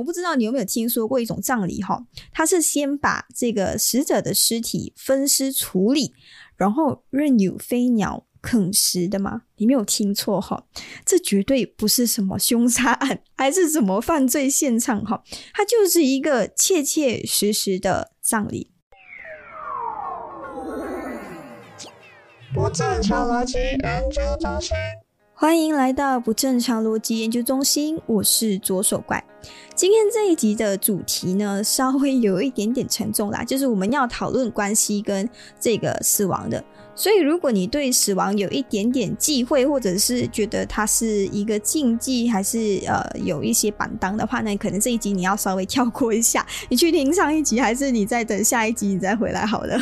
我不知道你有没有听说过一种葬礼哈，它是先把这个死者的尸体分尸处理，然后任由飞鸟啃食的吗？你没有听错哈，这绝对不是什么凶杀案，还是什么犯罪现场哈，它就是一个切切实实的葬礼。不正常逻辑研究中心。欢迎来到不正常逻辑研究中心，我是左手怪。今天这一集的主题呢，稍微有一点点沉重啦，就是我们要讨论关系跟这个死亡的。所以，如果你对死亡有一点点忌讳，或者是觉得它是一个禁忌，还是呃有一些板当的话，那可能这一集你要稍微跳过一下，你去听上一集，还是你再等下一集你再回来好了。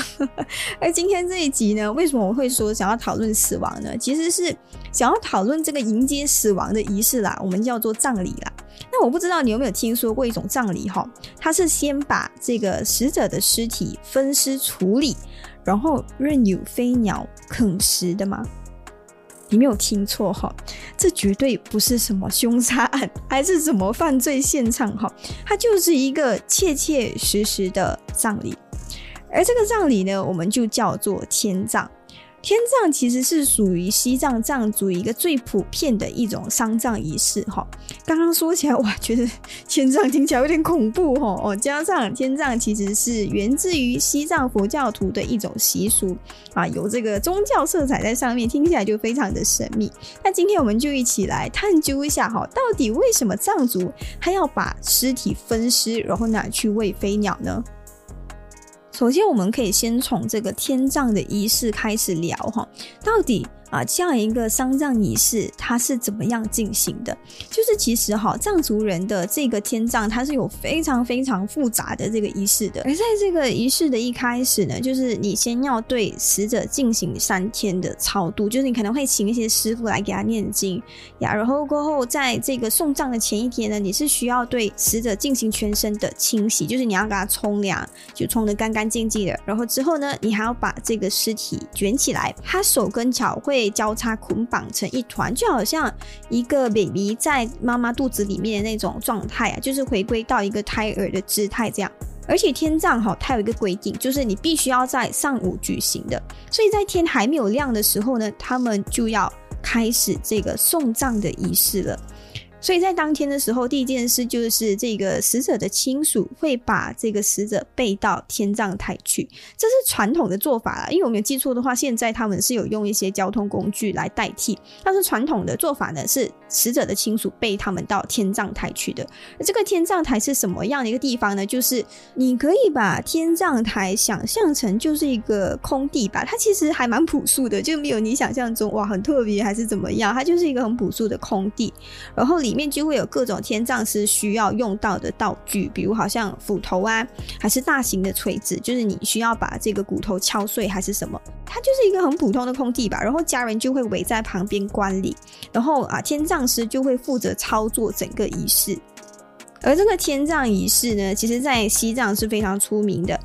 而 今天这一集呢，为什么我会说想要讨论死亡呢？其实是想要讨论这个迎接死亡的仪式啦，我们叫做葬礼啦。那我不知道你有没有听说过一种葬礼哈，它是先把这个死者的尸体分尸处理。然后任由飞鸟啃食的吗？你没有听错哈，这绝对不是什么凶杀案，还是什么犯罪现场哈，它就是一个切切实实的葬礼。而这个葬礼呢，我们就叫做天葬。天葬其实是属于西藏藏族一个最普遍的一种丧葬仪式哈。刚刚说起来，哇，觉得天葬听起来有点恐怖哈。哦，加上天葬其实是源自于西藏佛教徒的一种习俗啊，有这个宗教色彩在上面，听起来就非常的神秘。那今天我们就一起来探究一下哈，到底为什么藏族还要把尸体分尸，然后拿去喂飞鸟呢？首先，我们可以先从这个天葬的仪式开始聊哈，到底。啊，这样一个丧葬仪式，它是怎么样进行的？就是其实哈，藏族人的这个天葬，它是有非常非常复杂的这个仪式的。而在这个仪式的一开始呢，就是你先要对死者进行三天的超度，就是你可能会请一些师傅来给他念经呀，然后过后在这个送葬的前一天呢，你是需要对死者进行全身的清洗，就是你要给他冲凉，就冲得干干净净的。然后之后呢，你还要把这个尸体卷起来，他手跟脚会。被交叉捆绑成一团，就好像一个 baby 在妈妈肚子里面的那种状态啊，就是回归到一个胎儿的姿态这样。而且天葬哈，它有一个规定，就是你必须要在上午举行的，所以在天还没有亮的时候呢，他们就要开始这个送葬的仪式了。所以在当天的时候，第一件事就是这个死者的亲属会把这个死者背到天葬台去，这是传统的做法啦。因为我没有记错的话，现在他们是有用一些交通工具来代替，但是传统的做法呢是死者的亲属背他们到天葬台去的。这个天葬台是什么样的一个地方呢？就是你可以把天葬台想象成就是一个空地吧，它其实还蛮朴素的，就没有你想象中哇很特别还是怎么样，它就是一个很朴素的空地，然后里。里面就会有各种天葬师需要用到的道具，比如好像斧头啊，还是大型的锤子，就是你需要把这个骨头敲碎还是什么，它就是一个很普通的空地吧。然后家人就会围在旁边观礼，然后啊，天葬师就会负责操作整个仪式。而这个天葬仪式呢，其实在西藏是非常出名的。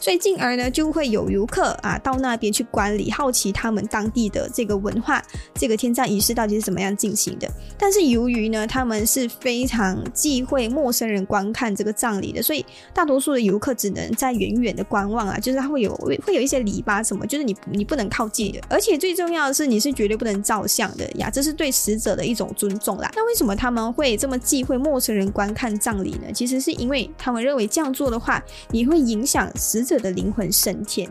所以进而呢，就会有游客啊到那边去观礼，好奇他们当地的这个文化，这个天葬仪式到底是怎么样进行的。但是由于呢，他们是非常忌讳陌生人观看这个葬礼的，所以大多数的游客只能在远远的观望啊，就是他会有会有一些篱笆什么，就是你你不能靠近的。而且最重要的是，你是绝对不能照相的呀，这是对死者的一种尊重啦。那为什么他们会这么忌讳陌生人观看葬礼呢？其实是因为他们认为这样做的话，你会影响死。死者的灵魂升天。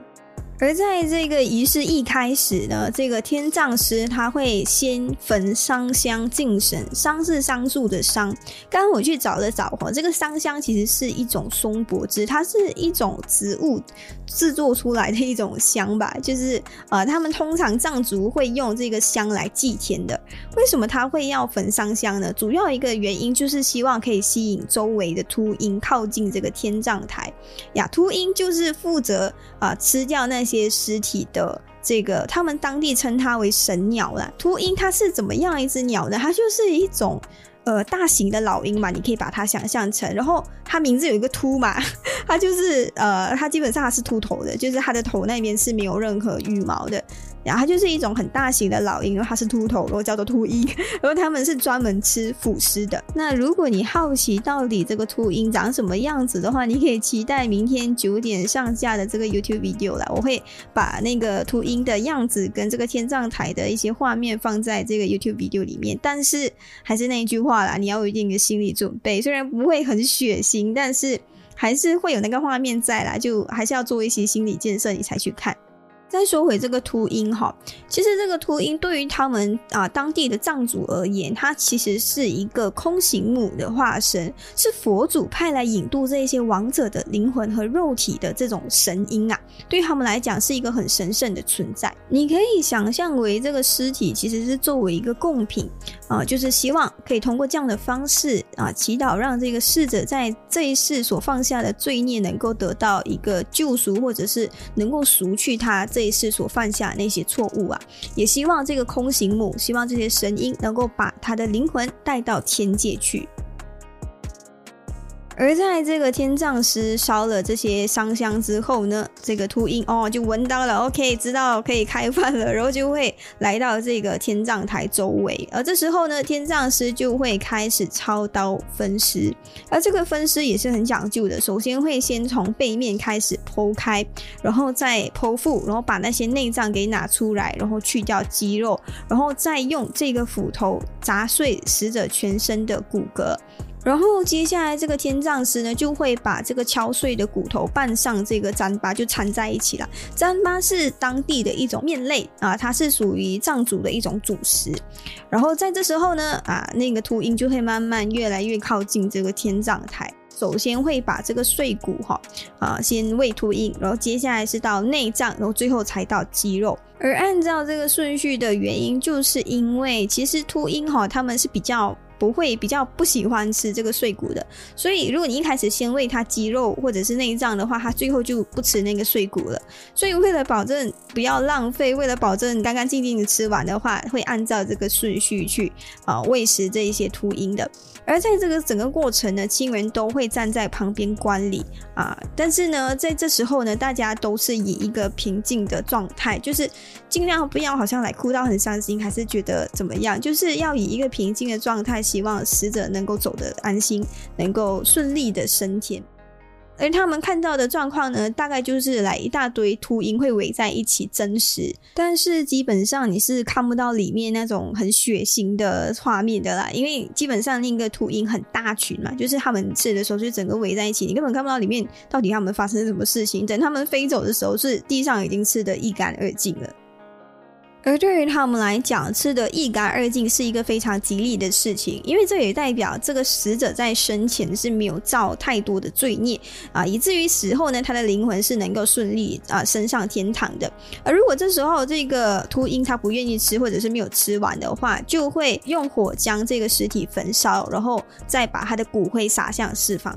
而在这个仪式一开始呢，这个天葬师他会先焚桑香敬神，桑是桑树的桑。刚我去找了找哈，这个桑香其实是一种松柏枝，它是一种植物制作出来的一种香吧。就是呃，他们通常藏族会用这个香来祭天的。为什么他会要焚桑香呢？主要一个原因就是希望可以吸引周围的秃鹰靠近这个天葬台呀。秃鹰就是负责啊吃掉那。些尸体的这个，他们当地称它为神鸟啦。秃鹰它是怎么样一只鸟呢？它就是一种呃大型的老鹰嘛，你可以把它想象成，然后它名字有一个秃嘛，它就是呃它基本上它是秃头的，就是它的头那边是没有任何羽毛的。然后它就是一种很大型的老鹰，因为它是秃头，然后叫做秃鹰。然后它们是专门吃腐尸的。那如果你好奇到底这个秃鹰长什么样子的话，你可以期待明天九点上架的这个 YouTube video 了。我会把那个秃鹰的样子跟这个天葬台的一些画面放在这个 YouTube video 里面。但是还是那一句话啦，你要有一定的心理准备。虽然不会很血腥，但是还是会有那个画面在啦，就还是要做一些心理建设，你才去看。再说回这个秃鹰哈，其实这个秃鹰对于他们啊当地的藏族而言，它其实是一个空行母的化身，是佛祖派来引渡这些亡者的灵魂和肉体的这种神鹰啊，对他们来讲是一个很神圣的存在。你可以想象为这个尸体其实是作为一个贡品啊，就是希望可以通过这样的方式啊祈祷，让这个逝者在这一世所放下的罪孽能够得到一个救赎，或者是能够赎去他。这一世所犯下那些错误啊，也希望这个空行母，希望这些神鹰能够把他的灵魂带到天界去。而在这个天葬师烧了这些香香之后呢，这个秃鹰哦就闻到了，OK，知道可以开饭了，然后就会来到这个天葬台周围。而这时候呢，天葬师就会开始操刀分尸。而这个分尸也是很讲究的，首先会先从背面开始剖开，然后再剖腹，然后把那些内脏给拿出来，然后去掉肌肉，然后再用这个斧头砸碎死者全身的骨骼。然后接下来，这个天葬师呢，就会把这个敲碎的骨头拌上这个糌粑，就掺在一起了。糌粑是当地的一种面类啊，它是属于藏族的一种主食。然后在这时候呢，啊，那个秃鹰就会慢慢越来越靠近这个天葬台。首先会把这个碎骨哈啊先喂秃鹰，然后接下来是到内脏，然后最后才到肌肉。而按照这个顺序的原因，就是因为其实秃鹰哈他们是比较。不会比较不喜欢吃这个碎骨的，所以如果你一开始先喂它肌肉或者是内脏的话，它最后就不吃那个碎骨了。所以为了保证不要浪费，为了保证干干净净的吃完的话，会按照这个顺序去啊喂食这一些秃鹰的。而在这个整个过程呢，亲人都会站在旁边观礼啊。但是呢，在这时候呢，大家都是以一个平静的状态，就是尽量不要好像来哭到很伤心，还是觉得怎么样，就是要以一个平静的状态。希望死者能够走得安心，能够顺利的升天。而他们看到的状况呢，大概就是来一大堆秃鹰会围在一起争食，但是基本上你是看不到里面那种很血腥的画面的啦，因为基本上那个秃鹰很大群嘛，就是他们吃的时候就整个围在一起，你根本看不到里面到底他们发生什么事情。等他们飞走的时候，是地上已经吃得一干二净了。而对于他们来讲，吃得一干二净是一个非常吉利的事情，因为这也代表这个死者在生前是没有造太多的罪孽啊，以至于死后呢，他的灵魂是能够顺利啊升上天堂的。而如果这时候这个秃鹰他不愿意吃，或者是没有吃完的话，就会用火将这个尸体焚烧，然后再把他的骨灰撒向四方。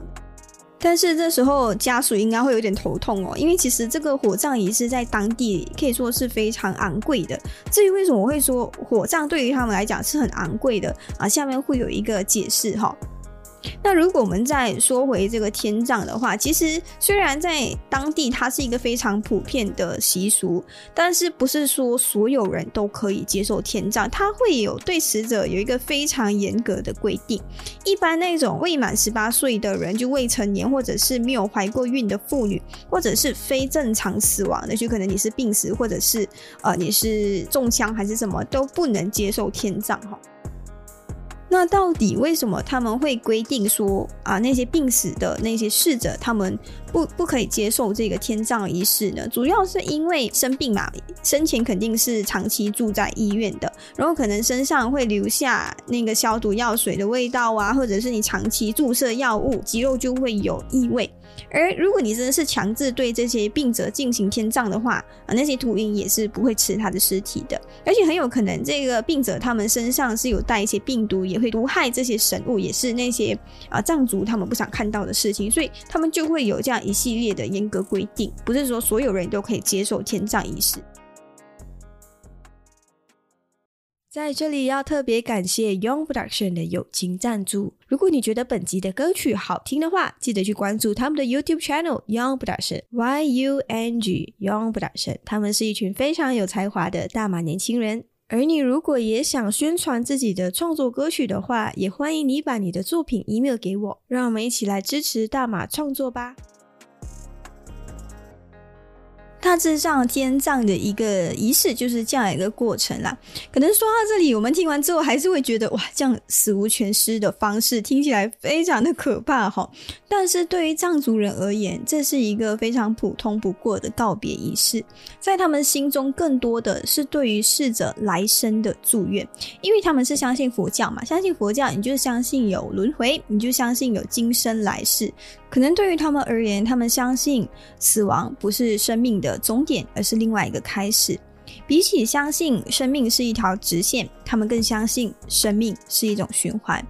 但是这时候家属应该会有点头痛哦，因为其实这个火葬仪式在当地可以说是非常昂贵的。至于为什么我会说火葬对于他们来讲是很昂贵的啊，下面会有一个解释哈。那如果我们再说回这个天葬的话，其实虽然在当地它是一个非常普遍的习俗，但是不是说所有人都可以接受天葬，它会有对死者有一个非常严格的规定。一般那种未满十八岁的人，就未成年或者是没有怀过孕的妇女，或者是非正常死亡的，就可能你是病死或者是呃你是中枪还是什么，都不能接受天葬哈。那到底为什么他们会规定说啊那些病死的那些逝者他们不不可以接受这个天葬仪式呢？主要是因为生病嘛，生前肯定是长期住在医院的，然后可能身上会留下那个消毒药水的味道啊，或者是你长期注射药物，肌肉就会有异味。而如果你真的是强制对这些病者进行天葬的话，啊，那些秃鹰也是不会吃他的尸体的，而且很有可能这个病者他们身上是有带一些病毒，也会毒害这些神物，也是那些啊藏族他们不想看到的事情，所以他们就会有这样一系列的严格规定，不是说所有人都可以接受天葬仪式。在这里要特别感谢 Young Production 的友情赞助。如果你觉得本集的歌曲好听的话，记得去关注他们的 YouTube channel Young Production Y U N G Young Production。他们是一群非常有才华的大马年轻人。而你如果也想宣传自己的创作歌曲的话，也欢迎你把你的作品 email 给我，让我们一起来支持大马创作吧。大致上天葬的一个仪式就是这样一个过程啦。可能说到这里，我们听完之后还是会觉得哇，这样死无全尸的方式听起来非常的可怕哈。但是对于藏族人而言，这是一个非常普通不过的告别仪式，在他们心中更多的是对于逝者来生的祝愿，因为他们是相信佛教嘛，相信佛教，你就相信有轮回，你就相信有今生来世。可能对于他们而言，他们相信死亡不是生命的终点，而是另外一个开始。比起相信生命是一条直线，他们更相信生命是一种循环。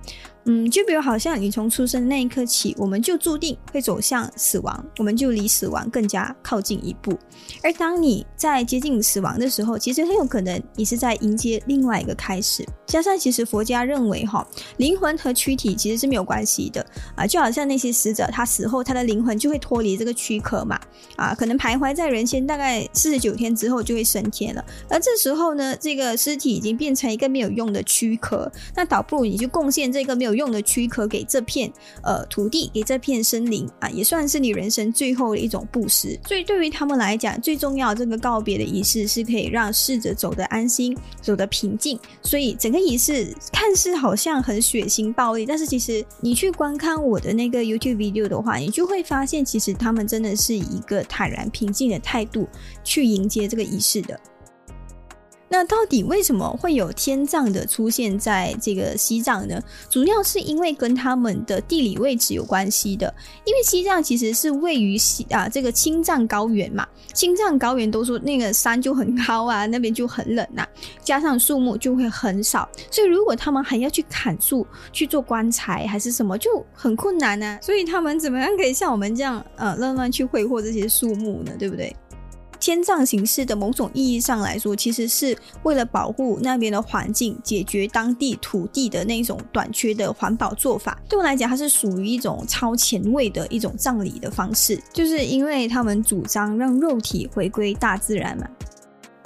嗯，就比如好像你从出生那一刻起，我们就注定会走向死亡，我们就离死亡更加靠近一步。而当你在接近死亡的时候，其实很有可能你是在迎接另外一个开始。加上其实佛家认为哈，灵魂和躯体其实是没有关系的啊，就好像那些死者他死后他的灵魂就会脱离这个躯壳嘛啊，可能徘徊在人间大概四十九天之后就会升天了。而这时候呢，这个尸体已经变成一个没有用的躯壳，那倒不如你就贡献这个没有。用用的躯壳给这片呃土地，给这片森林啊，也算是你人生最后的一种布施。所以对于他们来讲，最重要这个告别的仪式是可以让逝者走得安心，走得平静。所以整个仪式看似好像很血腥暴力，但是其实你去观看我的那个 YouTube video 的话，你就会发现，其实他们真的是以一个坦然平静的态度去迎接这个仪式的。那到底为什么会有天葬的出现在这个西藏呢？主要是因为跟他们的地理位置有关系的。因为西藏其实是位于西啊这个青藏高原嘛，青藏高原都说那个山就很高啊，那边就很冷呐，加上树木就会很少，所以如果他们还要去砍树去做棺材还是什么，就很困难呢。所以他们怎么样可以像我们这样呃慢慢去挥霍这些树木呢？对不对？天葬形式的某种意义上来说，其实是为了保护那边的环境，解决当地土地的那种短缺的环保做法。对我来讲，它是属于一种超前卫的一种葬礼的方式，就是因为他们主张让肉体回归大自然嘛。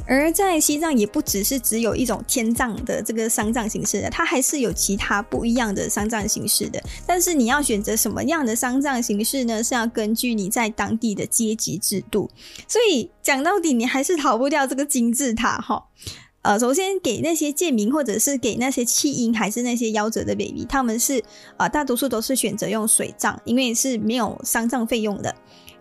而在西藏也不只是只有一种天葬的这个丧葬形式的，它还是有其他不一样的丧葬形式的。但是你要选择什么样的丧葬形式呢？是要根据你在当地的阶级制度。所以讲到底，你还是逃不掉这个金字塔哈。呃，首先给那些贱民或者是给那些弃婴还是那些夭折的 baby，他们是啊，大多数都是选择用水葬，因为是没有丧葬费用的。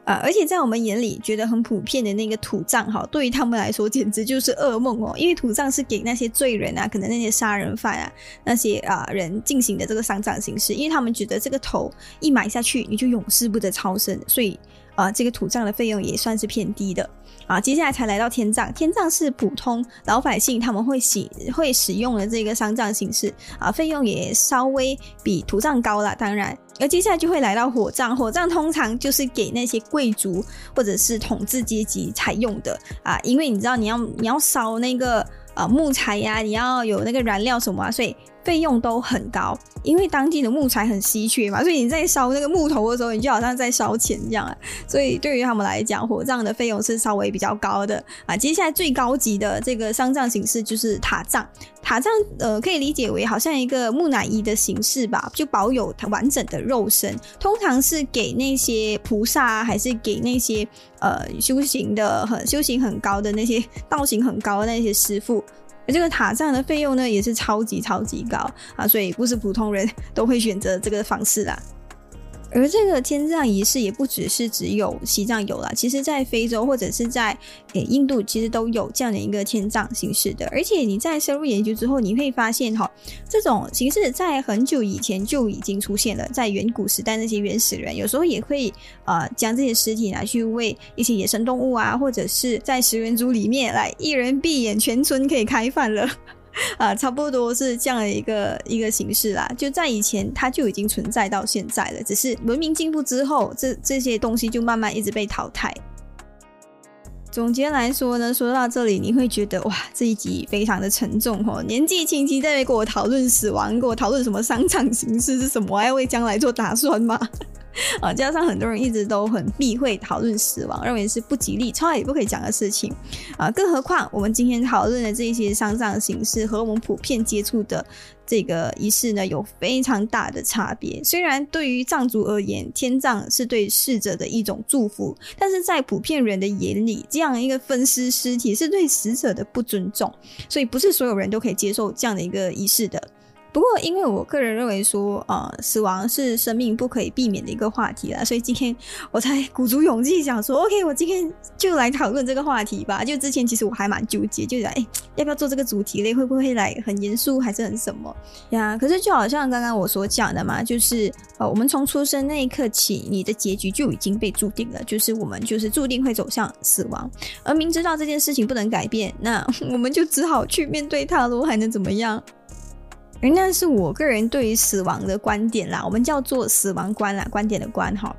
啊，而且在我们眼里觉得很普遍的那个土葬哈，对于他们来说简直就是噩梦哦，因为土葬是给那些罪人啊，可能那些杀人犯啊，那些啊人进行的这个丧葬形式，因为他们觉得这个头一埋下去你就永世不得超生，所以啊，这个土葬的费用也算是偏低的。啊，接下来才来到天葬。天葬是普通老百姓他们会使会使用的这个丧葬形式啊，费用也稍微比土葬高了。当然，而接下来就会来到火葬。火葬通常就是给那些贵族或者是统治阶级采用的啊，因为你知道你要你要烧那个呃木材呀，你要有那个燃料什么啊，所以。费用都很高，因为当地的木材很稀缺嘛，所以你在烧那个木头的时候，你就好像在烧钱这样啊。所以对于他们来讲，火葬的费用是稍微比较高的啊。接下来最高级的这个丧葬形式就是塔葬，塔葬呃可以理解为好像一个木乃伊的形式吧，就保有它完整的肉身，通常是给那些菩萨还是给那些呃修行的很修行很高的那些道行很高的那些师傅。而这个塔上的费用呢，也是超级超级高啊，所以不是普通人都会选择这个方式啦。而这个天葬仪式也不只是只有西藏有了，其实在非洲或者是在诶印度，其实都有这样的一个天葬形式的。而且你在深入研究之后，你会发现哈，这种形式在很久以前就已经出现了，在远古时代那些原始人有时候也会呃将这些尸体拿去喂一些野生动物啊，或者是在食人族里面来一人闭眼，全村可以开饭了。啊，差不多是这样的一个一个形式啦。就在以前，它就已经存在到现在了，只是文明进步之后，这这些东西就慢慢一直被淘汰。总结来说呢，说到这里，你会觉得哇，这一集非常的沉重哦。年纪轻轻在跟我讨论死亡，跟我讨论什么商场形式是什么，还要为将来做打算吗？啊，加上很多人一直都很避讳讨论死亡，认为是不吉利、超也不可以讲的事情啊。更何况我们今天讨论的这一些丧葬形式和我们普遍接触的这个仪式呢，有非常大的差别。虽然对于藏族而言，天葬是对逝者的一种祝福，但是在普遍人的眼里，这样一个分尸尸体是对死者的不尊重，所以不是所有人都可以接受这样的一个仪式的。不过，因为我个人认为说，呃，死亡是生命不可以避免的一个话题啦，所以今天我才鼓足勇气想说，OK，我今天就来讨论这个话题吧。就之前其实我还蛮纠结，就想，哎，要不要做这个主题类？会不会来很严肃，还是很什么呀？可是就好像刚刚我所讲的嘛，就是呃，我们从出生那一刻起，你的结局就已经被注定了，就是我们就是注定会走向死亡。而明知道这件事情不能改变，那我们就只好去面对它喽，还能怎么样？而那是我个人对于死亡的观点啦，我们叫做死亡观啦，观点的观哈。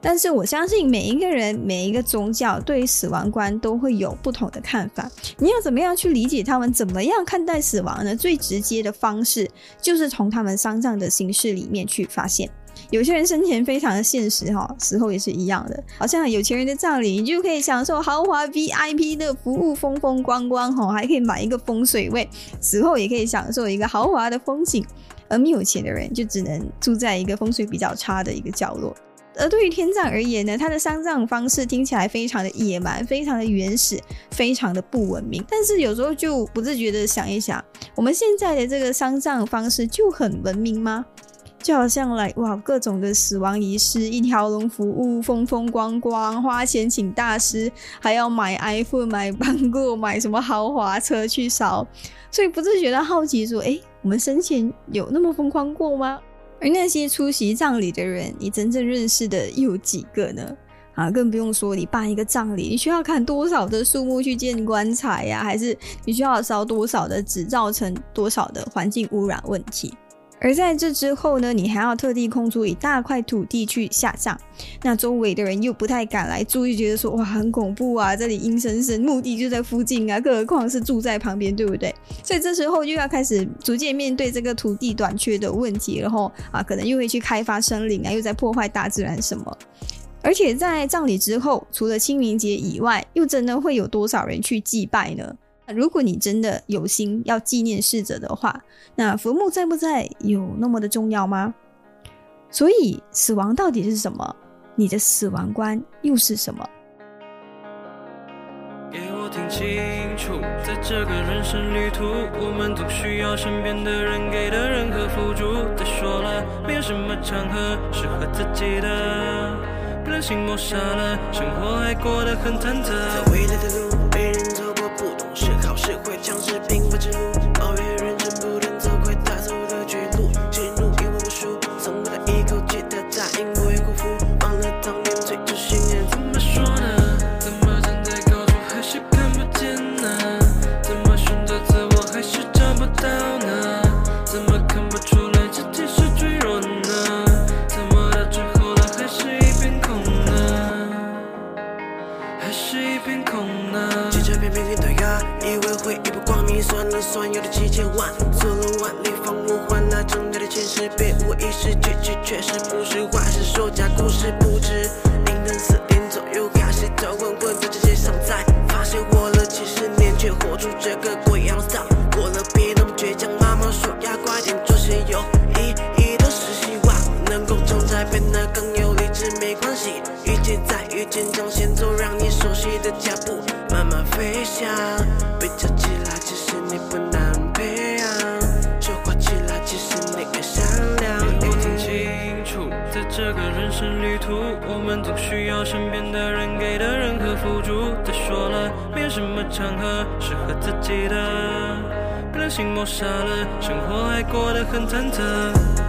但是我相信每一个人、每一个宗教对于死亡观都会有不同的看法。你要怎么样去理解他们怎么样看待死亡呢？最直接的方式就是从他们丧葬的形式里面去发现。有些人生前非常的现实哈，死后也是一样的。好像有钱人的葬礼，你就可以享受豪华 VIP 的服务，风风光光哈，还可以买一个风水位，死后也可以享受一个豪华的风景。而没有钱的人就只能住在一个风水比较差的一个角落。而对于天葬而言呢，它的丧葬方式听起来非常的野蛮，非常的原始，非常的不文明。但是有时候就不自觉的想一想，我们现在的这个丧葬方式就很文明吗？就好像来哇，各种的死亡仪式，一条龙服务，风风光光，花钱请大师，还要买 iPhone，买包裹，买什么豪华车去烧，所以不自觉的好奇说：哎，我们生前有那么疯狂过吗？而那些出席葬礼的人，你真正认识的又有几个呢？啊，更不用说你办一个葬礼，你需要砍多少的树木去建棺材呀？还是你需要烧多少的纸，造成多少的环境污染问题？而在这之后呢，你还要特地空出一大块土地去下葬，那周围的人又不太敢来住，又觉得说哇很恐怖啊，这里阴森森，墓地就在附近啊，更何况是住在旁边，对不对？所以这时候又要开始逐渐面对这个土地短缺的问题，然后啊，可能又会去开发森林啊，又在破坏大自然什么。而且在葬礼之后，除了清明节以外，又真的会有多少人去祭拜呢？如果你真的有心要纪念逝者的话，那坟墓在不在有那么的重要吗？所以死亡到底是什么？你的死亡观又是什么？给我听清楚，在这个人生旅途，我们总需要身边的人给的任何辅助。再说了，没有什么场合适合自己的，人心抹杀了，生活还过得很忐忑。在未来的路。智慧强势平凡之路。你的脚步慢慢飞翔。被叫起来，其实你不难培养。说话起来，其实你更善良。我听清楚，在这个人生旅途，我们总需要身边的人给的任何辅助。再说了，没有什么场合适合自己的，不小心抹杀了，生活还过得很忐忑。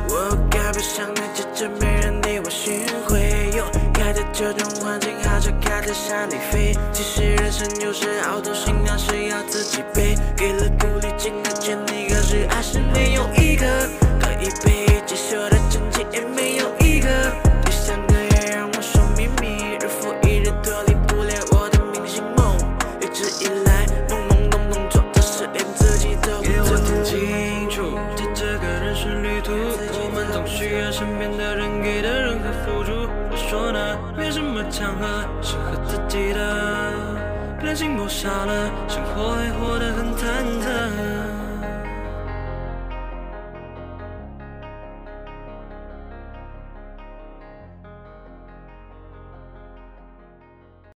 我该不想那接着没人理我寻回，爱的这种环境，好像开在山里飞。其实人生就是好多行囊是要自己背，给了鼓励，尽了全力，可是还是没有一个